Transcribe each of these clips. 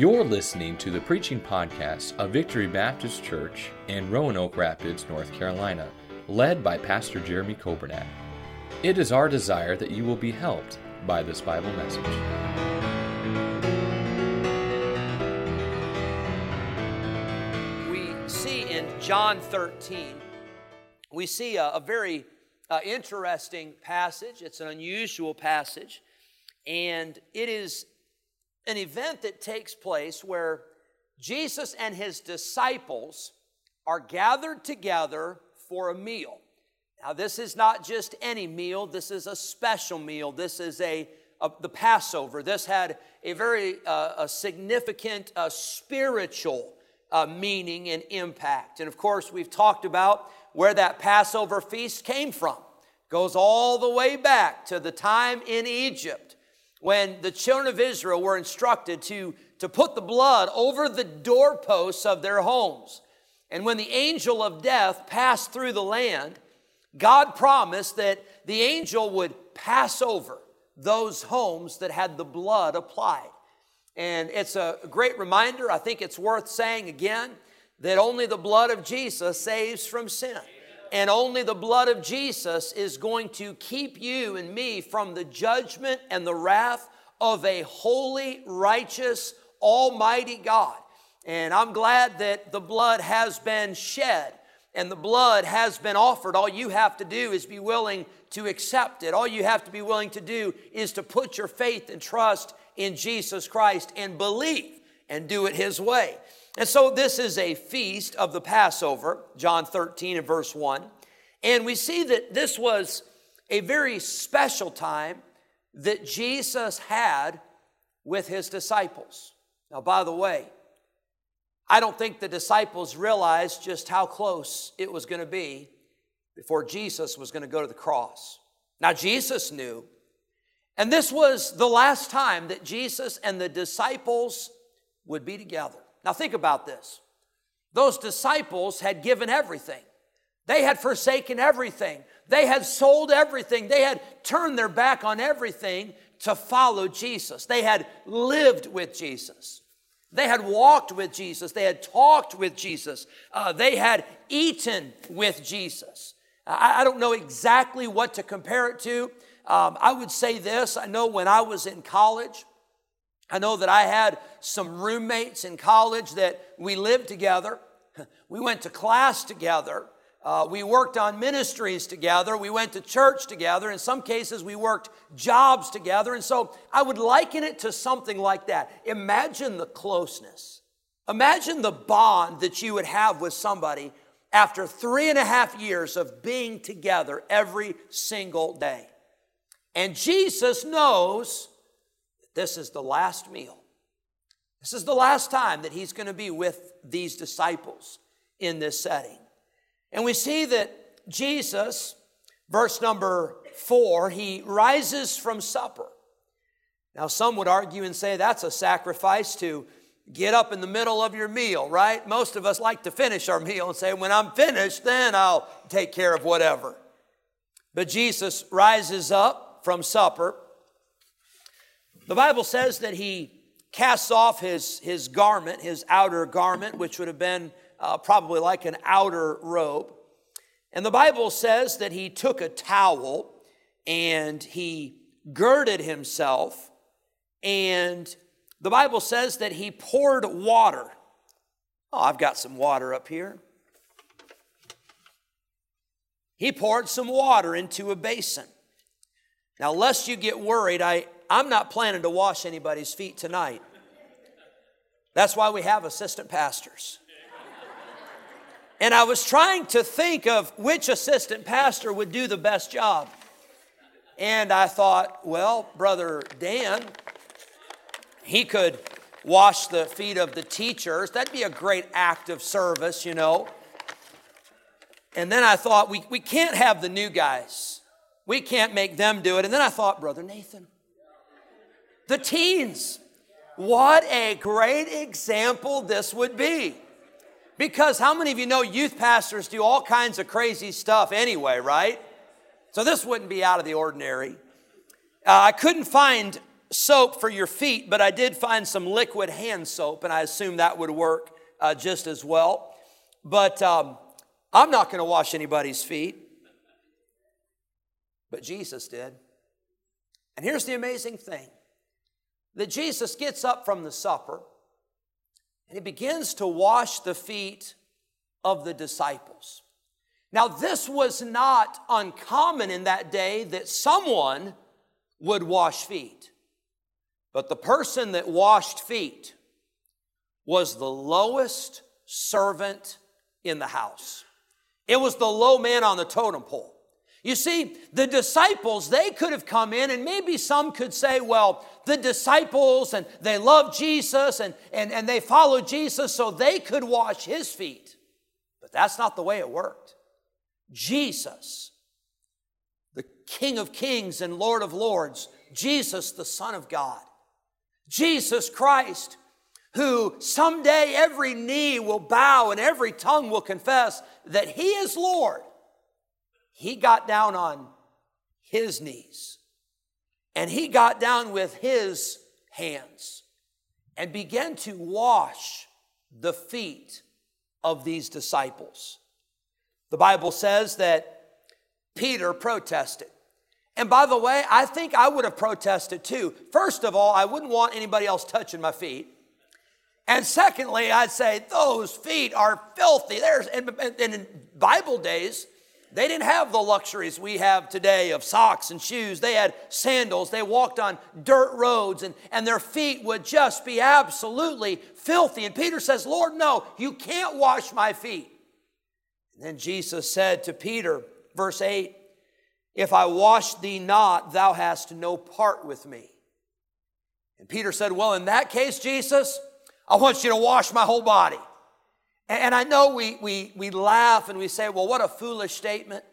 You're listening to the preaching podcast of Victory Baptist Church in Roanoke Rapids, North Carolina, led by Pastor Jeremy Kobernat. It is our desire that you will be helped by this Bible message. we see in John 13, we see a, a very uh, interesting passage. It's an unusual passage. And it is an event that takes place where Jesus and his disciples are gathered together for a meal. Now, this is not just any meal, this is a special meal. This is a, a the Passover. This had a very uh, a significant uh, spiritual uh, meaning and impact. And of course, we've talked about where that Passover feast came from. Goes all the way back to the time in Egypt when the children of Israel were instructed to, to put the blood over the doorposts of their homes. And when the angel of death passed through the land, God promised that the angel would pass over those homes that had the blood applied. And it's a great reminder, I think it's worth saying again, that only the blood of Jesus saves from sin. And only the blood of Jesus is going to keep you and me from the judgment and the wrath of a holy, righteous, almighty God. And I'm glad that the blood has been shed and the blood has been offered. All you have to do is be willing to accept it. All you have to be willing to do is to put your faith and trust in Jesus Christ and believe and do it His way. And so this is a feast of the Passover, John 13 and verse 1. And we see that this was a very special time that Jesus had with his disciples. Now, by the way, I don't think the disciples realized just how close it was going to be before Jesus was going to go to the cross. Now, Jesus knew, and this was the last time that Jesus and the disciples would be together. Now, think about this. Those disciples had given everything, they had forsaken everything, they had sold everything, they had turned their back on everything to follow Jesus. They had lived with Jesus. They had walked with Jesus. They had talked with Jesus. Uh, they had eaten with Jesus. I, I, don't know exactly what to compare it to. Um, I would say this I know when I was in college, I know that I had some roommates in college that we lived together. We went to class together. Uh, we worked on ministries together. We went to church together. In some cases, we worked jobs together. And so I would liken it to something like that. Imagine the closeness. Imagine the bond that you would have with somebody after three and a half years of being together every single day. And Jesus knows this is the last meal. This is the last time that he's going to be with these disciples in this setting. And we see that Jesus, verse number four, he rises from supper. Now, some would argue and say that's a sacrifice to get up in the middle of your meal, right? Most of us like to finish our meal and say, when I'm finished, then I'll take care of whatever. But Jesus rises up from supper. The Bible says that he casts off his, his garment, his outer garment, which would have been uh, probably like an outer robe. And the Bible says that he took a towel and he girded himself. And the Bible says that he poured water. Oh, I've got some water up here. He poured some water into a basin. Now, lest you get worried, I, I'm not planning to wash anybody's feet tonight. That's why we have assistant pastors. And I was trying to think of which assistant pastor would do the best job. And I thought, well, Brother Dan, he could wash the feet of the teachers. That'd be a great act of service, you know. And then I thought, we, we can't have the new guys. We can't make them do it. And then I thought, Brother Nathan, the teens, what a great example this would be. Because how many of you know youth pastors do all kinds of crazy stuff anyway, right? So this wouldn't be out of the ordinary. Uh, I couldn't find soap for your feet, but I did find some liquid hand soap, and I assume that would work uh, just as well. But um, I'm not going to wash anybody's feet. But Jesus did. And here's the amazing thing that Jesus gets up from the supper and he begins to wash the feet of the disciples. Now, this was not uncommon in that day that someone would wash feet. But the person that washed feet was the lowest servant in the house. It was the low man on the totem pole. You see, the disciples, they could have come in, and maybe some could say, well, the disciples and they love Jesus and, and, and they follow Jesus, so they could wash his feet. But that's not the way it worked. Jesus, the King of Kings and Lord of Lords, Jesus, the Son of God, Jesus Christ, who someday every knee will bow and every tongue will confess that He is Lord, he got down on his knees and he got down with his hands and began to wash the feet of these disciples. The Bible says that Peter protested. And by the way, I think I would have protested too. First of all, I wouldn't want anybody else touching my feet. And secondly, I'd say those feet are filthy. There's and, in Bible days, they didn't have the luxuries we have today of socks and shoes. They had sandals. They walked on dirt roads, and, and their feet would just be absolutely filthy. And Peter says, Lord, no, you can't wash my feet. And then Jesus said to Peter, verse 8, If I wash thee not, thou hast no part with me. And Peter said, Well, in that case, Jesus, I want you to wash my whole body. And I know we, we, we laugh and we say, well, what a foolish statement.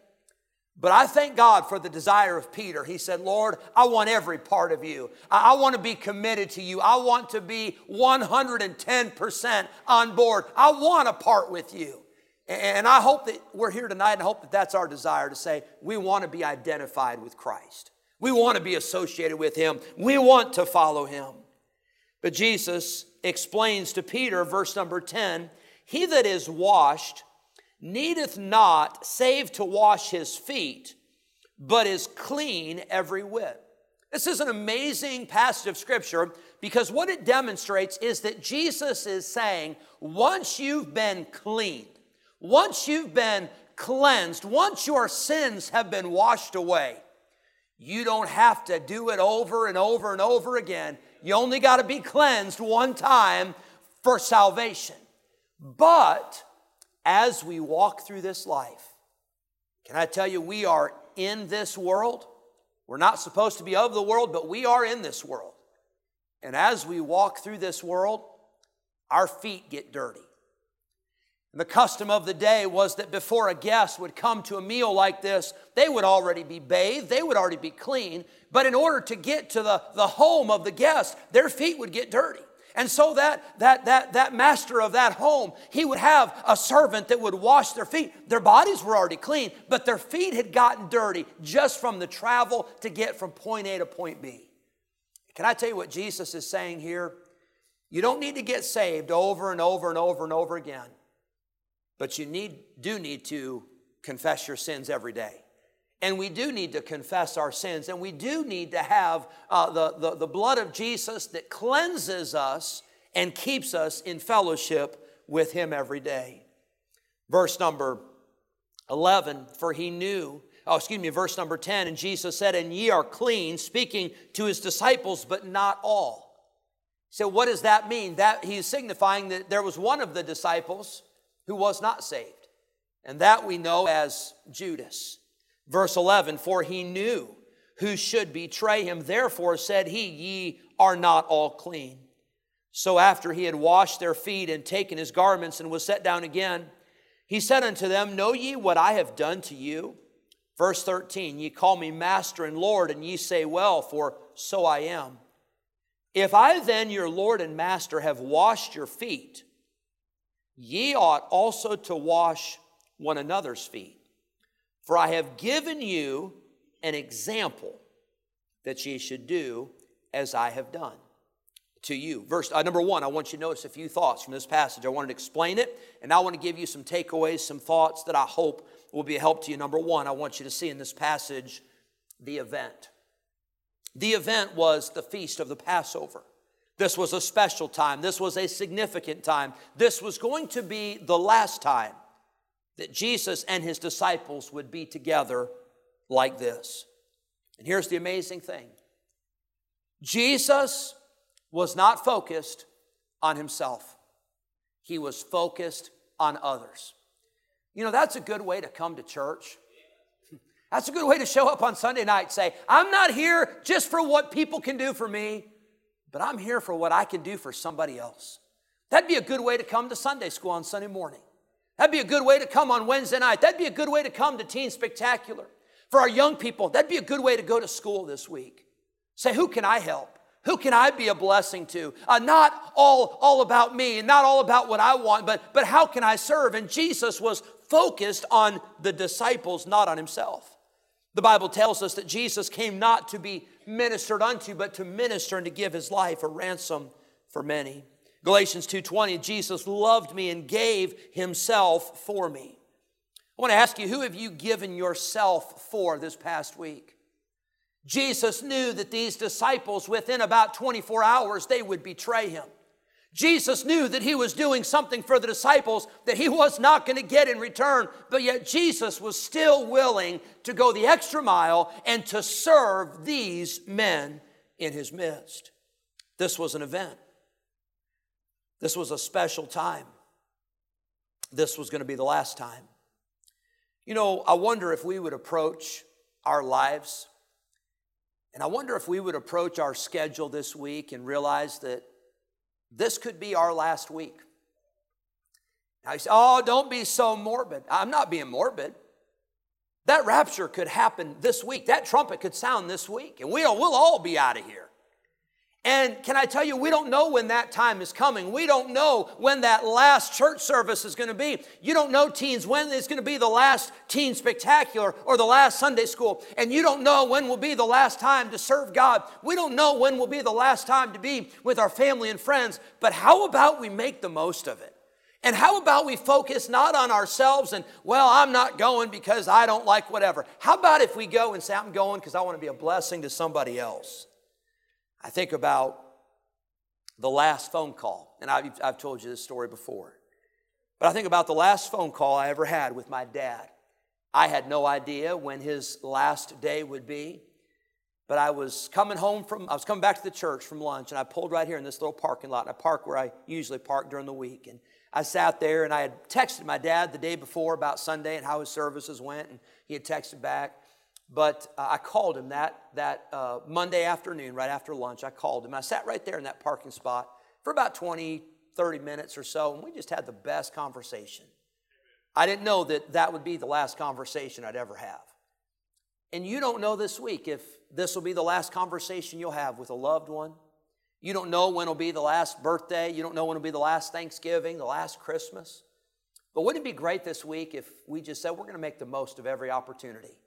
But I thank God for the desire of Peter. He said, Lord, I want every part of you. I, want to be committed to you. I want to be 110% on board. I want to part with you. And I hope that we're here tonight and hope that that's our desire to say we want to be identified with Christ. We want to be associated with Him. We want to follow Him. But Jesus explains to Peter, verse number 10, he that is washed needeth not save to wash his feet, but is clean every whit. This is an amazing passage of scripture because what it demonstrates is that Jesus is saying, once you've been cleaned, once you've been cleansed, once your sins have been washed away, you don't have to do it over and over and over again. You only got to be cleansed one time for salvation. But as we walk through this life, can I tell you, we are in this world. We're not supposed to be of the world, but we are in this world. And as we walk through this world, our feet get dirty. And the custom of the day was that before a guest would come to a meal like this, they would already be bathed, they would already be clean. But in order to get to the, the home of the guest, their feet would get dirty. And so that, that, that, that master of that home, he would have a servant that would wash their feet. Their bodies were already clean, but their feet had gotten dirty just from the travel to get from point A to point B. Can I tell you what Jesus is saying here? You don't need to get saved over and over and over and over again, but you need, do need to confess your sins every day. And we do need to confess our sins, and we do need to have uh, the, the, the blood of Jesus that cleanses us and keeps us in fellowship with Him every day. Verse number 11, for He knew, oh, excuse me, verse number 10, and Jesus said, And ye are clean, speaking to His disciples, but not all. So, what does that mean? That He's signifying that there was one of the disciples who was not saved, and that we know as Judas. Verse 11, for he knew who should betray him. Therefore said he, Ye are not all clean. So after he had washed their feet and taken his garments and was set down again, he said unto them, Know ye what I have done to you? Verse 13, Ye call me Master and Lord, and ye say, Well, for so I am. If I then, your Lord and Master, have washed your feet, ye ought also to wash one another's feet. For I have given you an example that ye should do as I have done to you. Verse uh, number one, I want you to notice a few thoughts from this passage. I wanted to explain it, and I want to give you some takeaways, some thoughts that I hope will be a help to you. Number one, I want you to see in this passage the event. The event was the feast of the Passover. This was a special time. This was a significant time. This was going to be the last time that Jesus and his disciples would be together like this. And here's the amazing thing Jesus was not focused on himself, he was focused on others. You know, that's a good way to come to church. That's a good way to show up on Sunday night. Say, I'm not here just for what people can do for me, but I'm here for what I can do for somebody else. That'd be a good way to come to Sunday school on Sunday morning. That'd be a good way to come on Wednesday night. That'd be a good way to come to Teen Spectacular. For our young people, that'd be a good way to go to school this week. Say, who can I help? Who can I be a blessing to? Uh, not all, all about me and not all about what I want, but, but how can I serve? And Jesus was focused on the disciples, not on himself. The Bible tells us that Jesus came not to be ministered unto, but to minister and to give his life a ransom for many. Galatians 2:20 Jesus loved me and gave himself for me. I want to ask you who have you given yourself for this past week? Jesus knew that these disciples within about 24 hours they would betray him. Jesus knew that he was doing something for the disciples that he was not going to get in return, but yet Jesus was still willing to go the extra mile and to serve these men in his midst. This was an event. This was a special time. This was going to be the last time. You know, I wonder if we would approach our lives, and I wonder if we would approach our schedule this week and realize that this could be our last week. Now you say, oh, don't be so morbid. I'm not being morbid. That rapture could happen this week. That trumpet could sound this week, and we'll, we'll all be out of here. And can I tell you, we don't know when that time is coming. We don't know when that last church service is going to be. You don't know, teens, when it's going to be the last teen spectacular or the last Sunday school. And you don't know when will be the last time to serve God. We don't know when will be the last time to be with our family and friends. But how about we make the most of it? And how about we focus not on ourselves and, well, I'm not going because I don't like whatever. How about if we go and say, I'm going because I want to be a blessing to somebody else? I think about the last phone call, and I've, I've told you this story before. But I think about the last phone call I ever had with my dad. I had no idea when his last day would be, but I was coming home from, I was coming back to the church from lunch, and I pulled right here in this little parking lot. And I park where I usually park during the week. And I sat there and I had texted my dad the day before about Sunday and how his services went, and he had texted back. But uh, I called him that, that uh, Monday afternoon, right after lunch. I called him. I sat right there in that parking spot for about 20, 30 minutes or so, and we just had the best conversation. I didn't know that that would be the last conversation I'd ever have. And you don't know this week if this will be the last conversation you'll have with a loved one. You don't know when will be the last birthday. You don't know when will be the last Thanksgiving, the last Christmas. But wouldn't it be great this week if we just said we're going to make the most of every opportunity?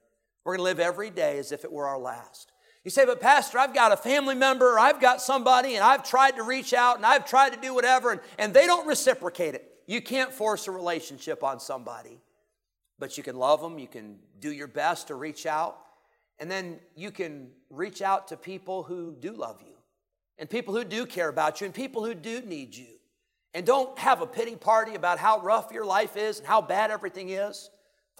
We're going to live every day as if it were our last. You say, but Pastor, I've got a family member, I've got somebody, and I've tried to reach out, and I've tried to do whatever, and, and they don't reciprocate it. You can't force a relationship on somebody, but you can love them, you can do your best to reach out, and then you can reach out to people who do love you, and people who do care about you, and people who do need you. And don't have a pity party about how rough your life is and how bad everything is.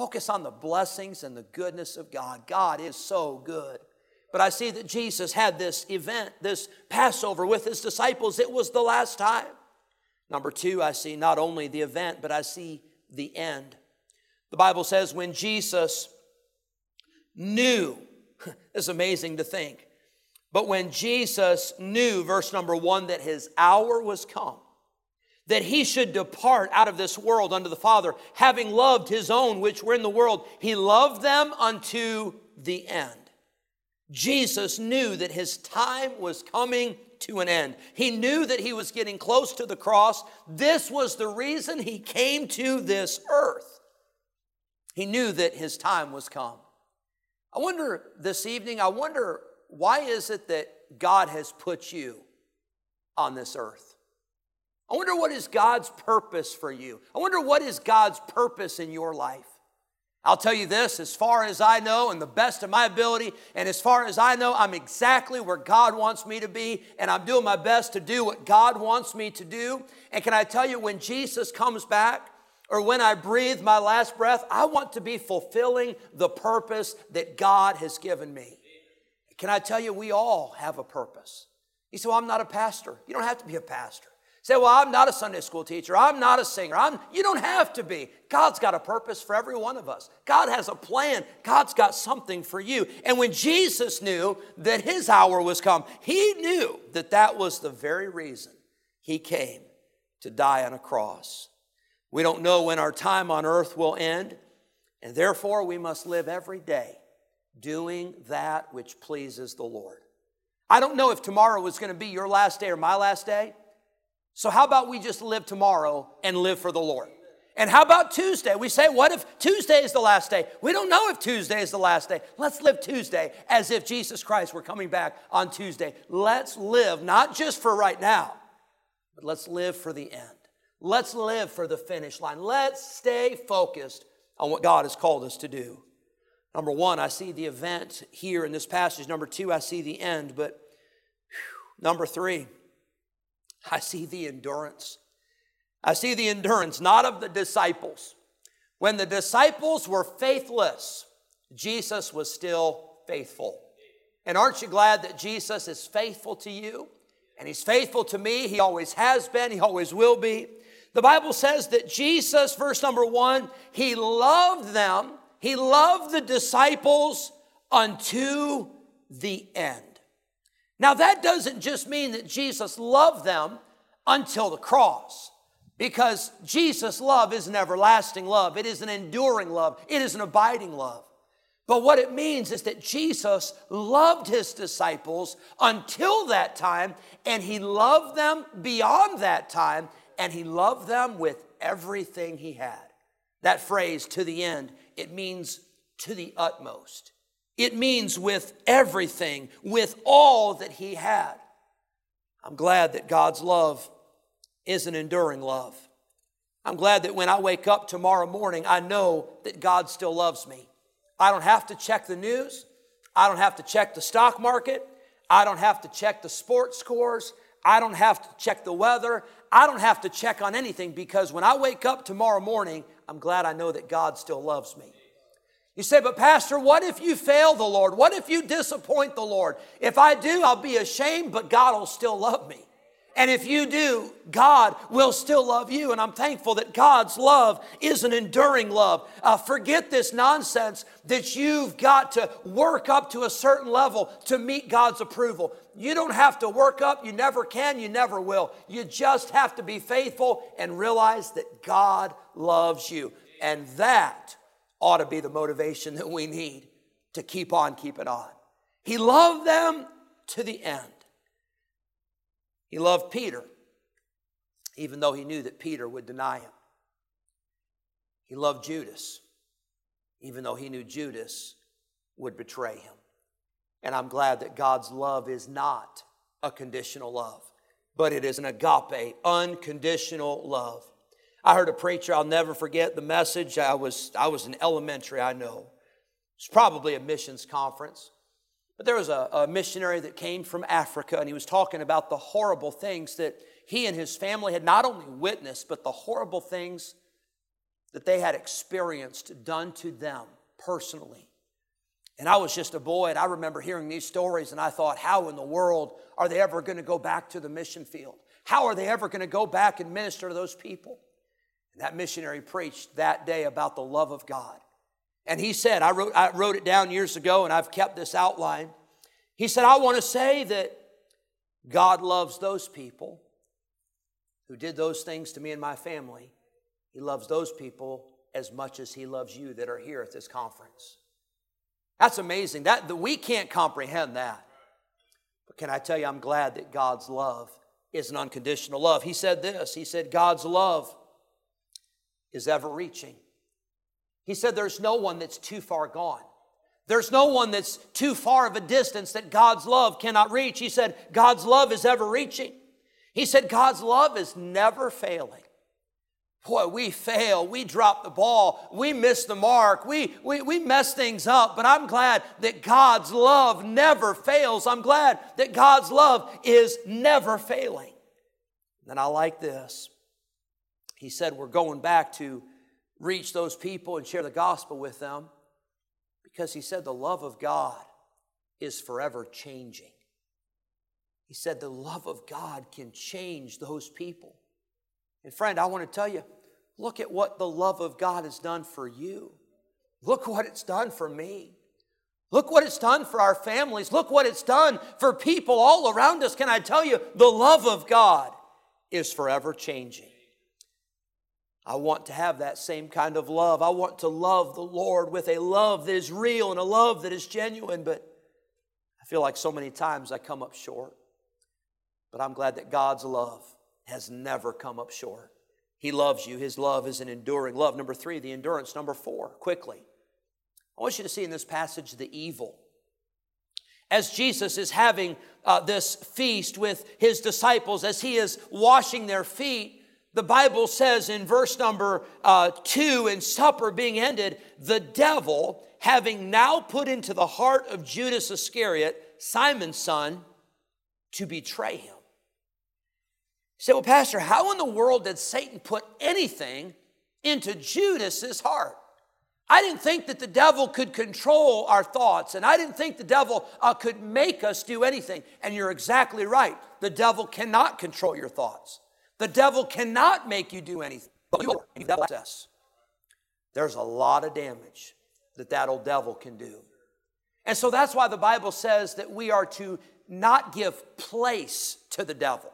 Focus on the blessings and the goodness of God. God is so good. But I see that Jesus had this event, this Passover with his disciples. It was the last time. Number two, I see not only the event, but I see the end. The Bible says when Jesus knew, it's amazing to think, but when Jesus knew, verse number one, that his hour was come, that he should depart out of this world unto the Father, having loved his own which were in the world. He loved them unto the end. Jesus knew that his time was coming to an end. He knew that he was getting close to the cross. This was the reason he came to this earth. He knew that his time was come. I wonder this evening, I wonder why is it that God has put you on this earth? I wonder what is God's purpose for you. I wonder what is God's purpose in your life. I'll tell you this as far as I know, and the best of my ability, and as far as I know, I'm exactly where God wants me to be, and I'm doing my best to do what God wants me to do. And can I tell you, when Jesus comes back, or when I breathe my last breath, I want to be fulfilling the purpose that God has given me. Can I tell you, we all have a purpose. You say, Well, I'm not a pastor. You don't have to be a pastor. Say, well, I'm not a Sunday school teacher. I'm not a singer. I'm, you don't have to be. God's got a purpose for every one of us. God has a plan. God's got something for you. And when Jesus knew that his hour was come, he knew that that was the very reason he came to die on a cross. We don't know when our time on earth will end, and therefore we must live every day doing that which pleases the Lord. I don't know if tomorrow is going to be your last day or my last day. So, how about we just live tomorrow and live for the Lord? And how about Tuesday? We say, what if Tuesday is the last day? We don't know if Tuesday is the last day. Let's live Tuesday as if Jesus Christ were coming back on Tuesday. Let's live not just for right now, but let's live for the end. Let's live for the finish line. Let's stay focused on what God has called us to do. Number one, I see the event here in this passage. Number two, I see the end. But whew, number three, I see the endurance. I see the endurance, not of the disciples. When the disciples were faithless, Jesus was still faithful. And aren't you glad that Jesus is faithful to you? And he's faithful to me. He always has been, he always will be. The Bible says that Jesus, verse number one, he loved them, he loved the disciples unto the end. Now, that doesn't just mean that Jesus loved them until the cross, because Jesus' love is an everlasting love, it is an enduring love, it is an abiding love. But what it means is that Jesus loved his disciples until that time, and he loved them beyond that time, and he loved them with everything he had. That phrase, to the end, it means to the utmost. It means with everything, with all that he had. I'm glad that God's love is an enduring love. I'm glad that when I wake up tomorrow morning, I know that God still loves me. I don't have to check the news. I don't have to check the stock market. I don't have to check the sports scores. I don't have to check the weather. I don't have to check on anything because when I wake up tomorrow morning, I'm glad I know that God still loves me. You say, but Pastor, what if you fail the Lord? What if you disappoint the Lord? If I do, I'll be ashamed, but God will still love me. And if you do, God will still love you. And I'm thankful that God's love is an enduring love. Uh, forget this nonsense that you've got to work up to a certain level to meet God's approval. You don't have to work up. You never can. You never will. You just have to be faithful and realize that God loves you. And that ought to be the motivation that we need to keep on keeping on. He loved them to the end. He loved Peter, even though he knew that Peter would deny him. He loved Judas, even though he knew Judas would betray him. And I'm glad that God's love is not a conditional love, but it is an agape, unconditional love. I heard a preacher, I'll never forget the message. I was, I was in elementary, I know. It's probably a missions conference. But there was a, a, missionary that came from Africa, and he was talking about the horrible things that he and his family had not only witnessed, but the horrible things that they had experienced done to them personally. And I was just a boy, and I remember hearing these stories, and I thought, how in the world are they ever going to go back to the mission field? How are they ever going to go back and minister to those people? That missionary preached that day about the love of God. And he said, I wrote, I wrote it down years ago and I've kept this outline. He said, I want to say that God loves those people who did those things to me and my family. He loves those people as much as he loves you that are here at this conference. That's amazing. That, we can't comprehend that. But can I tell you, I'm glad that God's love is an unconditional love. He said this He said, God's love is ever reaching. He said, There's no one that's too far gone. There's no one that's too far of a distance that God's love cannot reach. He said, God's love is ever reaching. He said, God's love is never failing. Boy, we fail. We drop the ball. We miss the mark. We, we, we mess things up. But I'm glad that God's love never fails. I'm glad that God's love is never failing. And I like this. He said, We're going back to reach those people and share the gospel with them because he said, The love of God is forever changing. He said, The love of God can change those people. And friend, I want to tell you, look at what the love of God has done for you. Look what it's done for me. Look what it's done for our families. Look what it's done for people all around us. Can I tell you, the love of God is forever changing. I want to have that same kind of love. I want to love the Lord with a love that is real and a love that is genuine, but I feel like so many times I come up short. But I'm glad that God's love has never come up short. He loves you. His love is an enduring love. Number three, the endurance. Number four, quickly. I want you to see in this passage the evil. As Jesus is having uh, this feast with his disciples, as he is washing their feet, the Bible says in verse number uh, two, in supper being ended, the devil, having now put into the heart of Judas Iscariot, Simon's son, to betray him say, well, Pastor, how in the world did Satan put anything into Judas's heart? I didn't think that the devil could control our thoughts, and I didn't think the devil uh, could make us do anything. And you're exactly right. The devil cannot control your thoughts. The devil cannot make you do anything. But you access. There's a lot of damage that that old devil can do. And so that's why the Bible says that we are to not give place to the devil.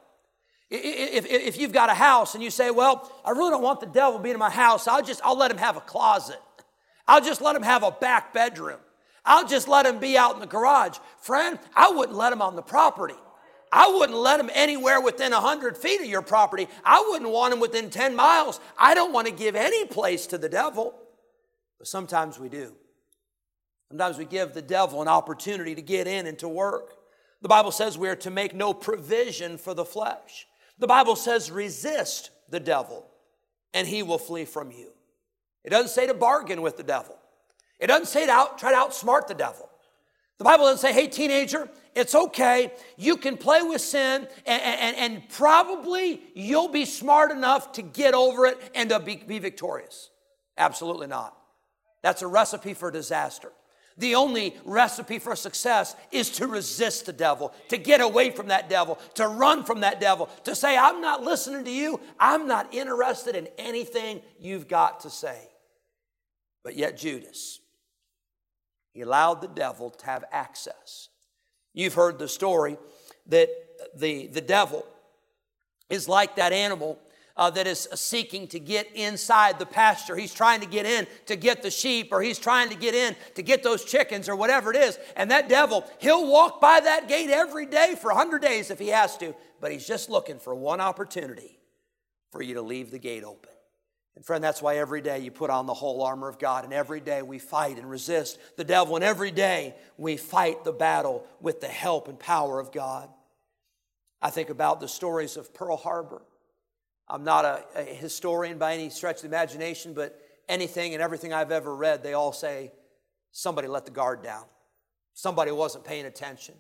If, if you've got a house and you say, well, I really don't want the devil being in my house, I'll just, I'll let him have a closet. I'll just let him have a back bedroom. I'll just let him be out in the garage. Friend, I wouldn't let him on the property. I wouldn't let him anywhere within 100 feet of your property. I wouldn't want him within 10 miles. I don't want to give any place to the devil. But sometimes we do. Sometimes we give the devil an opportunity to get in and to work. The Bible says we are to make no provision for the flesh. The Bible says, resist the devil and he will flee from you. It doesn't say to bargain with the devil. It doesn't say to out, try to outsmart the devil. The Bible doesn't say, hey, teenager, it's okay. You can play with sin, and, and, and probably you'll be smart enough to get over it and to be, be victorious. Absolutely not. That's a recipe for disaster. The only recipe for success is to resist the devil, to get away from that devil, to run from that devil, to say, I'm not listening to you. I'm not interested in anything you've got to say. But yet, Judas, he allowed the devil to have access. You've heard the story that the, the devil is like that animal uh, that is seeking to get inside the pasture. He's trying to get in to get the sheep, or he's trying to get in to get those chickens, or whatever it is. And that devil, he'll walk by that gate every day for 100 days if he has to, but he's just looking for one opportunity for you to leave the gate open. And friend, that's why every day you put on the whole armor of God, and every day we fight and resist the devil, and every day we fight the battle with the help and power of God. I think about the stories of Pearl Harbor. I'm not a, a, historian by any stretch of the imagination, but anything and everything I've ever read, they all say somebody let the guard down. Somebody wasn't paying attention.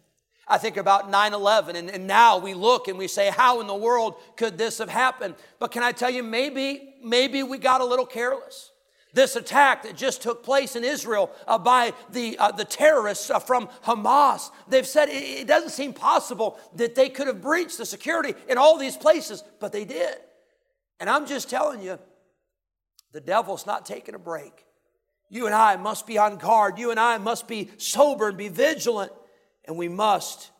I think about 9 11, and, now we look and we say, How in the world could this have happened? But can I tell you, maybe, maybe we got a little careless. This attack that just took place in Israel uh, by the, uh, the terrorists uh, from Hamas, they've said it, it doesn't seem possible that they could have breached the security in all these places, but they did. And I'm just telling you, the devil's not taking a break. You and I must be on guard. You and I must be sober and be vigilant. And we must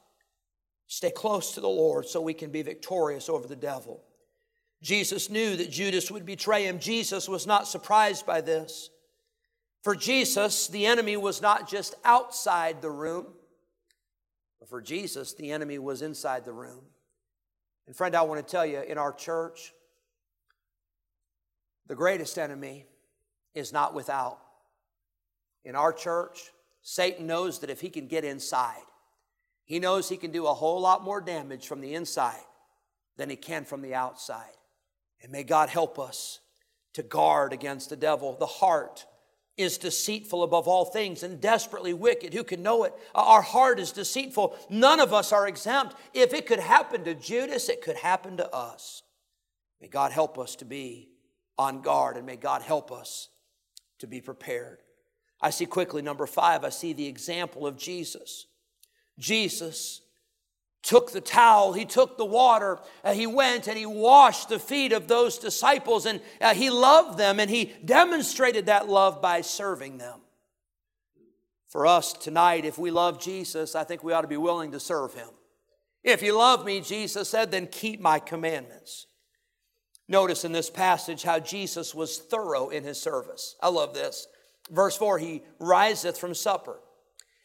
stay close to the Lord so we can be victorious over the devil. Jesus knew that Judas would betray him. Jesus was not surprised by this. For Jesus, the enemy was not just outside the room, but for Jesus, the enemy was inside the room. And friend, I want to tell you, in our church, the greatest enemy is not without. In our church, Satan knows that if he can get inside, he knows he can do a whole lot more damage from the inside than he can from the outside. And may God help us to guard against the devil. The heart is deceitful above all things and desperately wicked. Who can know it? Uh, our heart is deceitful. None of us are exempt. If it could happen to Judas, it could happen to us. May God help us to be on guard and may God help us to be prepared. I see quickly, number five, I see the example of Jesus. Jesus took the towel, he took the water, uh, he went and he washed the feet of those disciples, and uh, he loved them, and he demonstrated that love by serving them. For us tonight, if we love Jesus, I think we ought to be willing to serve him. If you love me, Jesus said, then keep my commandments. Notice in this passage how Jesus was thorough in his service. I love this. Verse 4 He riseth from supper.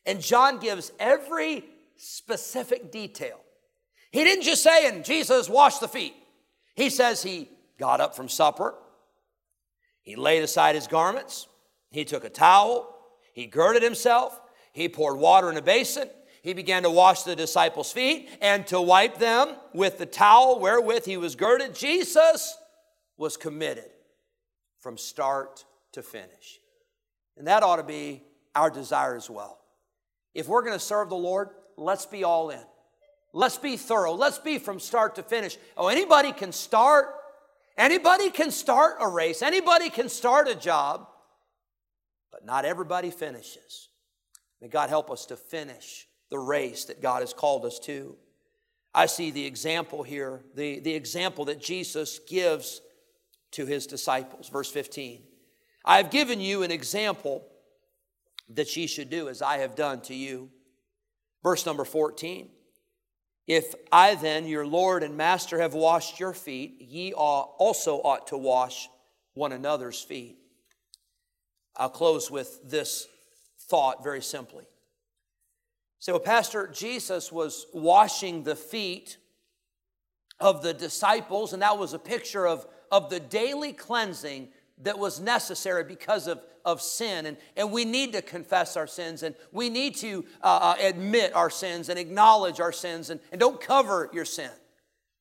And John gives every specific detail. He didn't just say, and Jesus washed the feet. He says he got up from supper, he laid aside his garments, he took a towel, he girded himself, he poured water in a basin, he began to wash the disciples' feet and to wipe them with the towel wherewith he was girded. Jesus was committed from start to finish. And that ought to be our desire as well. If we're going to serve the Lord, let's be all in. Let's be thorough. Let's be from start to finish. Oh, anybody can start. Anybody can start a race. Anybody can start a job. But not everybody finishes. May God help us to finish the race that God has called us to. I see the example here, the, the example that Jesus gives to his disciples. Verse 15 I have given you an example that ye should do as I have done to you. Verse number 14 If I then, your Lord and Master, have washed your feet, ye also ought to wash one another's feet. I'll close with this thought very simply. So, Pastor, Jesus was washing the feet of the disciples, and that was a picture of, of the daily cleansing that was necessary because of, of sin. And, and we need to confess our sins and we need to uh, uh, admit our sins and acknowledge our sins and, and don't cover your sin,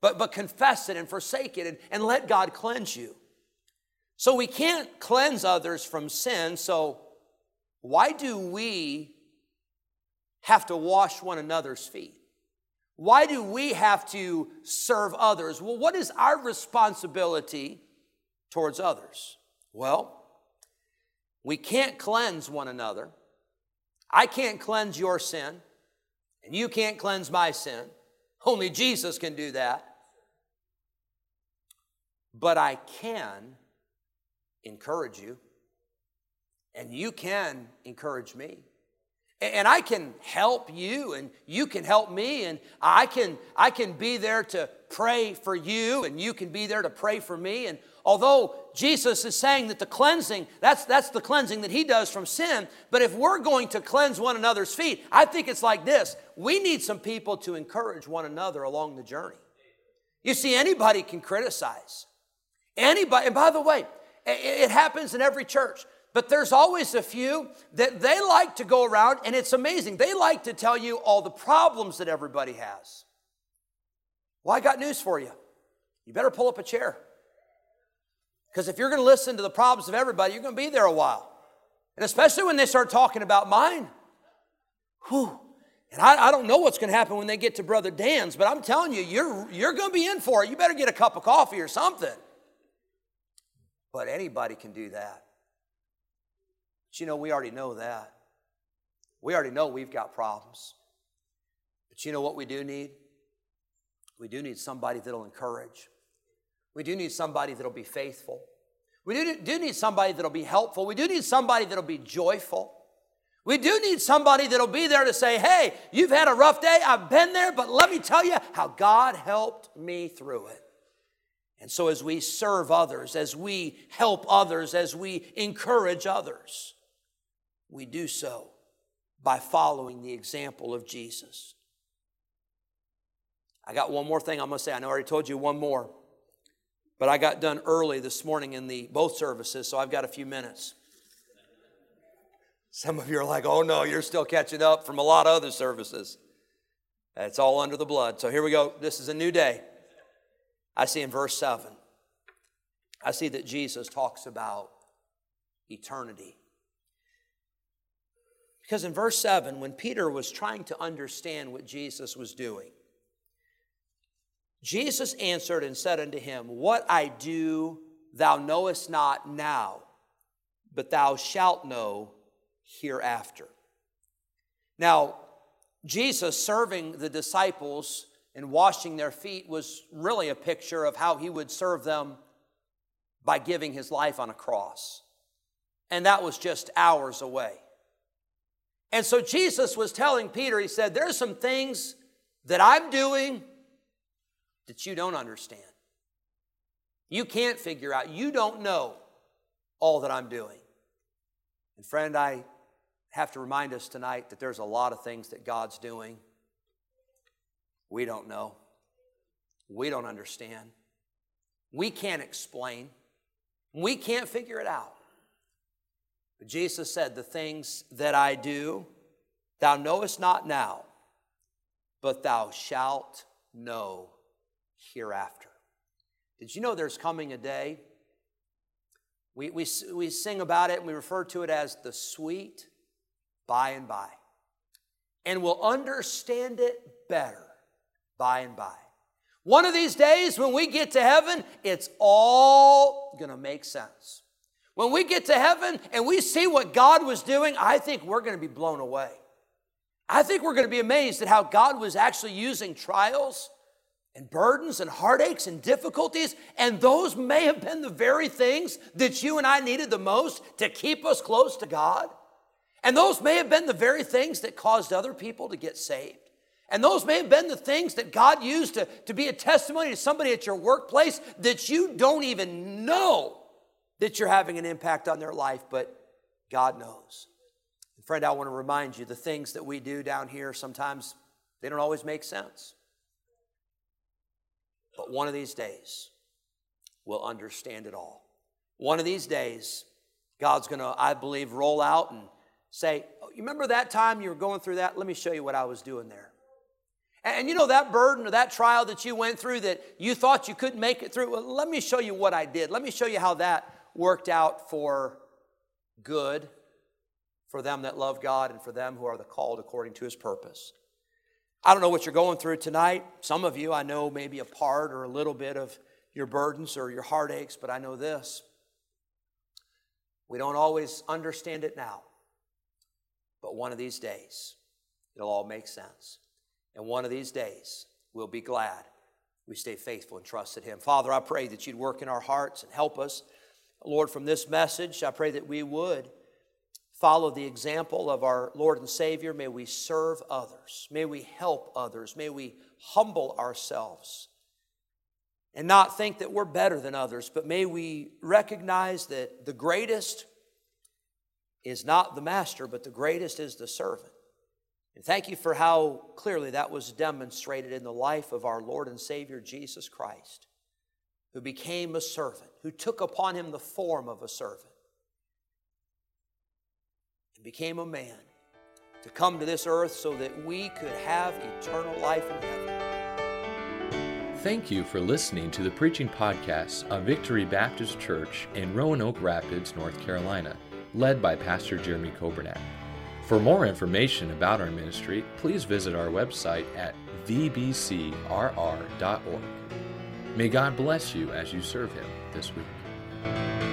but, but confess it and forsake it and, and let God cleanse you. So we can't cleanse others from sin. So why do we have to wash one another's feet? Why do we have to serve others? Well, what is our responsibility towards others? Well, we can't cleanse one another. I can't cleanse your sin, and you can't cleanse my sin. Only Jesus can do that. But I can encourage you, and you can encourage me. And I can help you, and you can help me, and I can, I can be there to pray for you, and you can be there to pray for me. And although Jesus is saying that the cleansing, that's, that's the cleansing that he does from sin. But if we're going to cleanse one another's feet, I think it's like this we need some people to encourage one another along the journey. You see, anybody can criticize. Anybody, and by the way, it happens in every church. But there's always a few that they like to go around, and it's amazing. They like to tell you all the problems that everybody has. Well, I got news for you. You better pull up a chair. Because if you're going to listen to the problems of everybody, you're going to be there a while. And especially when they start talking about mine. Whew. And I, I don't know what's going to happen when they get to Brother Dan's, but I'm telling you, you're, you're going to be in for it. You better get a cup of coffee or something. But anybody can do that. But you know, we already know that. We already know we've got problems. But you know what we do need? We do need somebody that'll encourage. We do need somebody that'll be faithful. We do, do need somebody that'll be helpful. We do need somebody that'll be joyful. We do need somebody that'll be there to say, hey, you've had a rough day. I've been there, but let me tell you how God helped me through it. And so, as we serve others, as we help others, as we encourage others, we do so by following the example of Jesus. I got one more thing I'm going to say. I know I already told you one more. But I got done early this morning in the both services, so I've got a few minutes. Some of you are like, oh no, you're still catching up from a lot of other services. It's all under the blood. So here we go. This is a new day. I see in verse 7, I see that Jesus talks about eternity. Because in verse 7, when Peter was trying to understand what Jesus was doing, Jesus answered and said unto him, What I do thou knowest not now, but thou shalt know hereafter. Now, Jesus serving the disciples and washing their feet was really a picture of how he would serve them by giving his life on a cross. And that was just hours away. And so Jesus was telling Peter, he said, There's some things that I'm doing that you don't understand. You can't figure out, you don't know all that I'm doing. And friend, I have to remind us tonight that there's a lot of things that God's doing we don't know. We don't understand. We can't explain. We can't figure it out. But Jesus said, The things that I do, thou knowest not now, but thou shalt know hereafter. Did you know there's coming a day? We, we, we sing about it and we refer to it as the sweet by and by. And we'll understand it better by and by. One of these days when we get to heaven, it's all going to make sense. When we get to heaven and we see what God was doing, I think we're going to be blown away. I think we're going to be amazed at how God was actually using trials and burdens and heartaches and difficulties, and those may have been the very things that you and I needed the most to keep us close to God. And those may have been the very things that caused other people to get saved. And those may have been the things that God used to, to be a testimony to somebody at your workplace that you don't even know that you're having an impact on their life, but God knows. And friend, I want to remind you the things that we do down here sometimes they don't always make sense. But one of these days, we'll understand it all. One of these days, God's going to, I believe, roll out and say, oh, You remember that time you were going through that? Let me show you what I was doing there. And you know that burden or that trial that you went through that you thought you couldn't make it through? Well, let me show you what I did. Let me show you how that worked out for good for them that love God and for them who are the called according to his purpose. I don't know what you're going through tonight. Some of you, I know maybe a part or a little bit of your burdens or your heartaches, but I know this. We don't always understand it now, but one of these days, it'll all make sense. And one of these days, we'll be glad we stay faithful and trusted Him. Father, I pray that you'd work in our hearts and help us Lord, from this message, I pray that we would follow the example of our Lord and Savior. May we serve others. May we help others. May we humble ourselves and not think that we're better than others, but may we recognize that the greatest is not the master, but the greatest is the servant. And thank you for how clearly that was demonstrated in the life of our Lord and Savior Jesus Christ who became a servant, who took upon him the form of a servant, and became a man to come to this earth so that we could have eternal life in heaven. Thank you for listening to the preaching podcast of Victory Baptist Church in Roanoke Rapids, North Carolina, led by Pastor Jeremy Kobernat. For more information about our ministry, please visit our website at vbcrr.org. May God bless you as you serve Him this week.